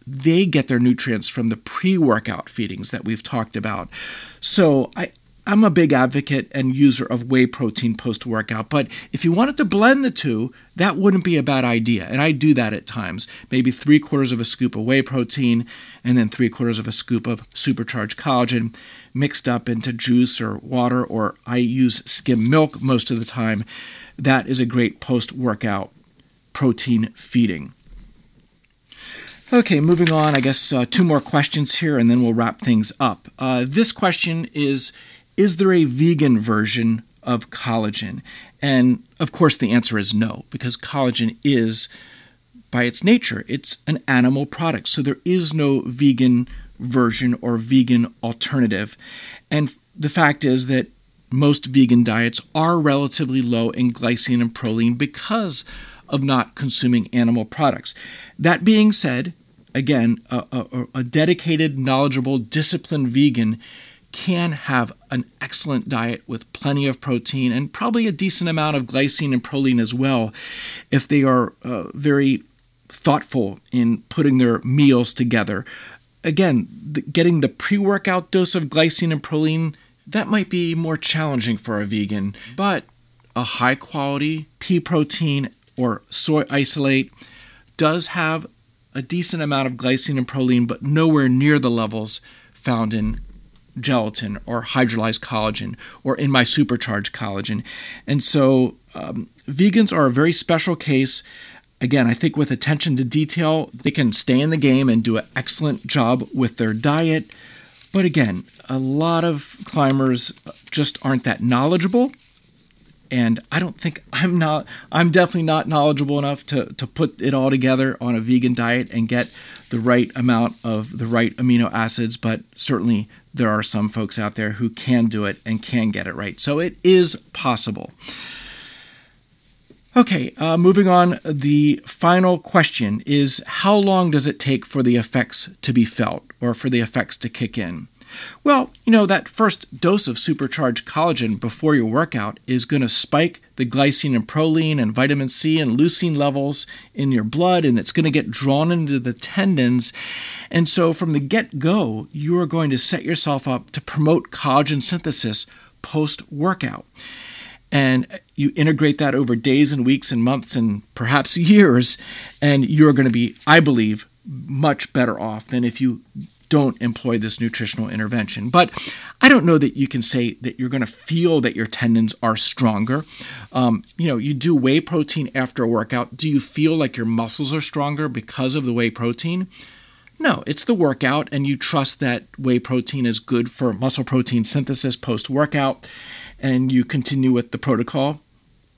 They get their nutrients from the pre workout feedings that we've talked about. So I, I'm a big advocate and user of whey protein post workout, but if you wanted to blend the two, that wouldn't be a bad idea. And I do that at times. Maybe three quarters of a scoop of whey protein and then three quarters of a scoop of supercharged collagen mixed up into juice or water, or I use skim milk most of the time. That is a great post workout protein feeding. Okay, moving on. I guess uh, two more questions here and then we'll wrap things up. Uh, this question is is there a vegan version of collagen? And of course, the answer is no, because collagen is, by its nature, it's an animal product. So there is no vegan version or vegan alternative. And the fact is that most vegan diets are relatively low in glycine and proline because of not consuming animal products. That being said, again, a, a, a dedicated, knowledgeable, disciplined vegan can have an excellent diet with plenty of protein and probably a decent amount of glycine and proline as well if they are uh, very thoughtful in putting their meals together. Again, the, getting the pre workout dose of glycine and proline, that might be more challenging for a vegan, but a high quality pea protein or soy isolate does have a decent amount of glycine and proline, but nowhere near the levels found in gelatin or hydrolyzed collagen or in my supercharged collagen. And so um, vegans are a very special case. Again, I think with attention to detail, they can stay in the game and do an excellent job with their diet. But again, a lot of climbers just aren't that knowledgeable. And I don't think I'm not, I'm definitely not knowledgeable enough to, to put it all together on a vegan diet and get the right amount of the right amino acids, but certainly there are some folks out there who can do it and can get it right. So it is possible. Okay, uh, moving on. The final question is How long does it take for the effects to be felt or for the effects to kick in? Well, you know, that first dose of supercharged collagen before your workout is going to spike the glycine and proline and vitamin C and leucine levels in your blood, and it's going to get drawn into the tendons. And so, from the get go, you are going to set yourself up to promote collagen synthesis post workout. And you integrate that over days and weeks and months and perhaps years, and you're going to be, I believe, much better off than if you don't employ this nutritional intervention. But I don't know that you can say that you're going to feel that your tendons are stronger. Um, you know, you do whey protein after a workout. Do you feel like your muscles are stronger because of the whey protein? No, it's the workout, and you trust that whey protein is good for muscle protein synthesis post workout, and you continue with the protocol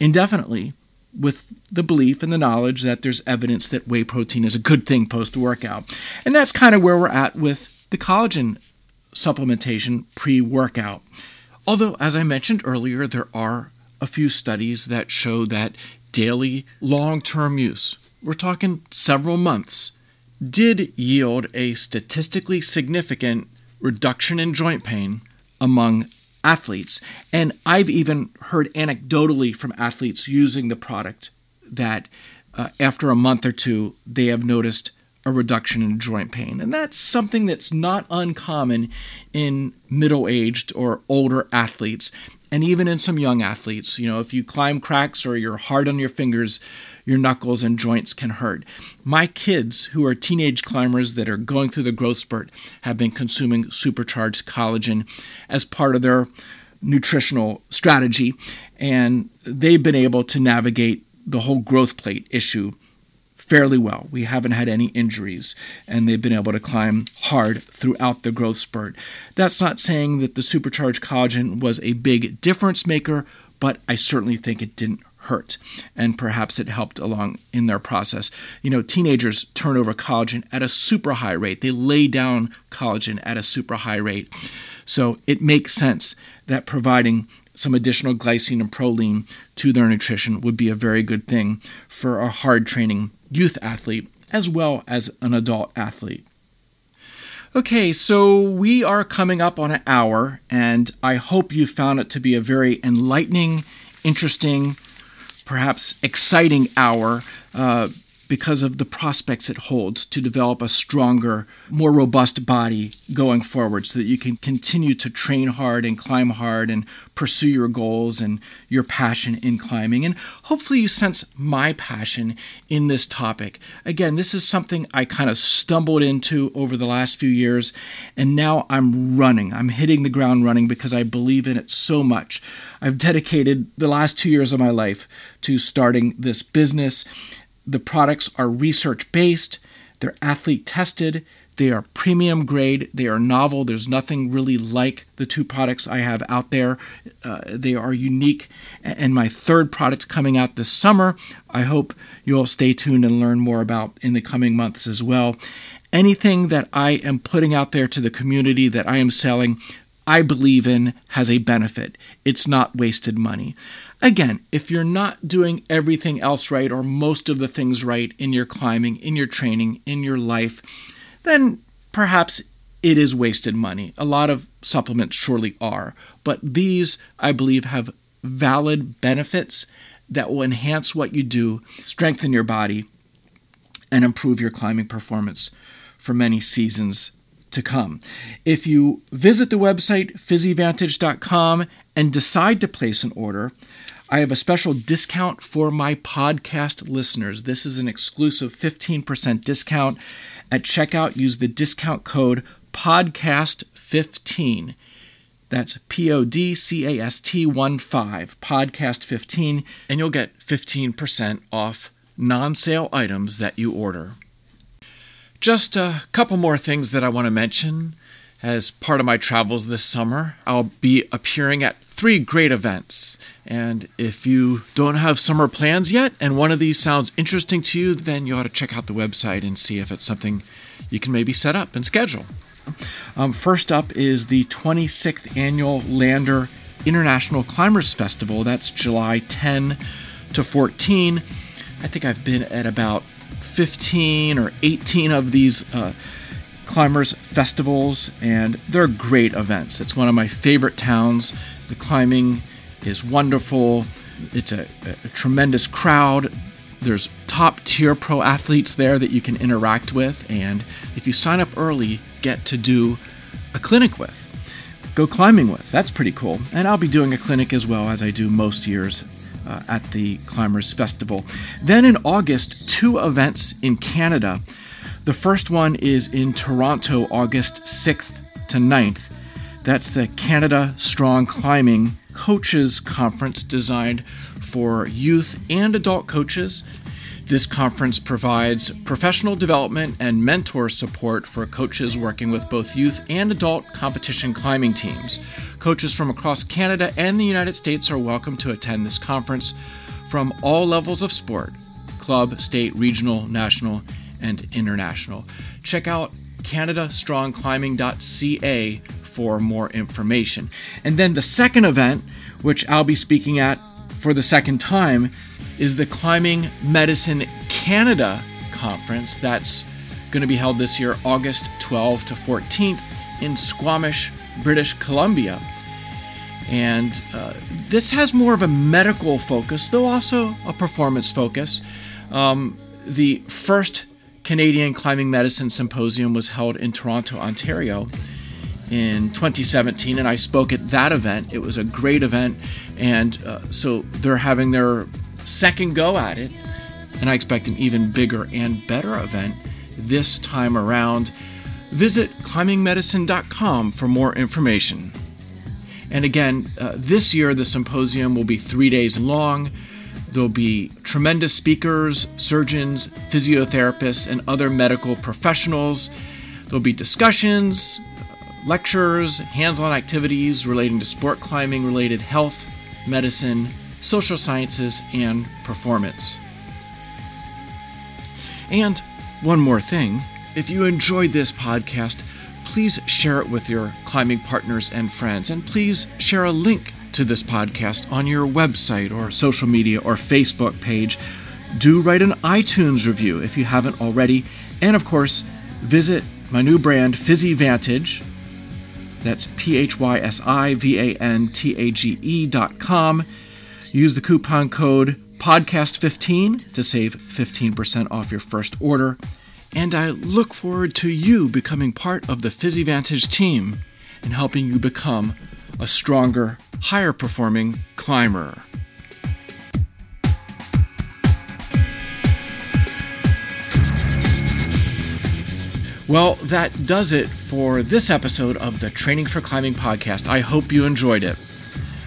indefinitely with the belief and the knowledge that there's evidence that whey protein is a good thing post workout. And that's kind of where we're at with the collagen supplementation pre workout. Although, as I mentioned earlier, there are a few studies that show that daily long term use, we're talking several months, did yield a statistically significant reduction in joint pain among athletes. And I've even heard anecdotally from athletes using the product that uh, after a month or two, they have noticed a reduction in joint pain. And that's something that's not uncommon in middle aged or older athletes. And even in some young athletes, you know, if you climb cracks or you're hard on your fingers, your knuckles and joints can hurt. My kids, who are teenage climbers that are going through the growth spurt, have been consuming supercharged collagen as part of their nutritional strategy, and they've been able to navigate the whole growth plate issue fairly well. We haven't had any injuries, and they've been able to climb hard throughout the growth spurt. That's not saying that the supercharged collagen was a big difference maker, but I certainly think it didn't hurt and perhaps it helped along in their process. You know teenagers turn over collagen at a super high rate. They lay down collagen at a super high rate. So it makes sense that providing some additional glycine and proline to their nutrition would be a very good thing for a hard training youth athlete as well as an adult athlete. Okay, so we are coming up on an hour, and I hope you found it to be a very enlightening, interesting, perhaps exciting hour. Uh, because of the prospects it holds to develop a stronger, more robust body going forward so that you can continue to train hard and climb hard and pursue your goals and your passion in climbing. And hopefully, you sense my passion in this topic. Again, this is something I kind of stumbled into over the last few years, and now I'm running. I'm hitting the ground running because I believe in it so much. I've dedicated the last two years of my life to starting this business the products are research based, they're athlete tested, they are premium grade, they are novel. There's nothing really like the two products I have out there. Uh, they are unique. And my third product coming out this summer, I hope you'll stay tuned and learn more about in the coming months as well. Anything that I am putting out there to the community that I am selling, I believe in has a benefit. It's not wasted money. Again, if you're not doing everything else right or most of the things right in your climbing, in your training, in your life, then perhaps it is wasted money. A lot of supplements surely are, but these, I believe, have valid benefits that will enhance what you do, strengthen your body, and improve your climbing performance for many seasons to come. If you visit the website physivantage.com and decide to place an order, I have a special discount for my podcast listeners. This is an exclusive 15% discount. At checkout, use the discount code PODCAST15. That's P O D C A S T 1 5, podcast 15, and you'll get 15% off non sale items that you order. Just a couple more things that I want to mention as part of my travels this summer. I'll be appearing at three great events. And if you don't have summer plans yet and one of these sounds interesting to you, then you ought to check out the website and see if it's something you can maybe set up and schedule. Um, first up is the 26th annual Lander International Climbers Festival. That's July 10 to 14. I think I've been at about 15 or 18 of these uh, climbers festivals, and they're great events. It's one of my favorite towns. The climbing is wonderful. It's a, a tremendous crowd. There's top tier pro athletes there that you can interact with, and if you sign up early, get to do a clinic with, go climbing with. That's pretty cool. And I'll be doing a clinic as well as I do most years uh, at the Climbers Festival. Then in August, two events in Canada. The first one is in Toronto, August 6th to 9th. That's the Canada Strong Climbing Coaches Conference designed for youth and adult coaches. This conference provides professional development and mentor support for coaches working with both youth and adult competition climbing teams. Coaches from across Canada and the United States are welcome to attend this conference from all levels of sport club, state, regional, national, and international. Check out CanadaStrongClimbing.ca for more information. And then the second event, which I'll be speaking at for the second time, is the Climbing Medicine Canada Conference. That's going to be held this year, August 12 to 14th in Squamish, British Columbia. And uh, this has more of a medical focus, though also a performance focus. Um, the first Canadian Climbing Medicine Symposium was held in Toronto, Ontario in 2017, and I spoke at that event. It was a great event, and uh, so they're having their second go at it, and I expect an even bigger and better event this time around. Visit climbingmedicine.com for more information. And again, uh, this year the symposium will be three days long. There'll be tremendous speakers, surgeons, physiotherapists, and other medical professionals. There'll be discussions, lectures, hands on activities relating to sport climbing related health, medicine, social sciences, and performance. And one more thing if you enjoyed this podcast, please share it with your climbing partners and friends, and please share a link to this podcast on your website or social media or Facebook page. Do write an iTunes review if you haven't already. And of course, visit my new brand, PhysiVantage. That's P H Y S I V A N T A G E dot com. Use the coupon code podcast15 to save 15% off your first order. And I look forward to you becoming part of the PhysiVantage team and helping you become a stronger, higher performing climber. Well, that does it for this episode of the Training for Climbing podcast. I hope you enjoyed it.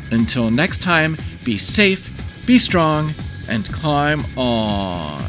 Until next time, be safe, be strong, and climb on.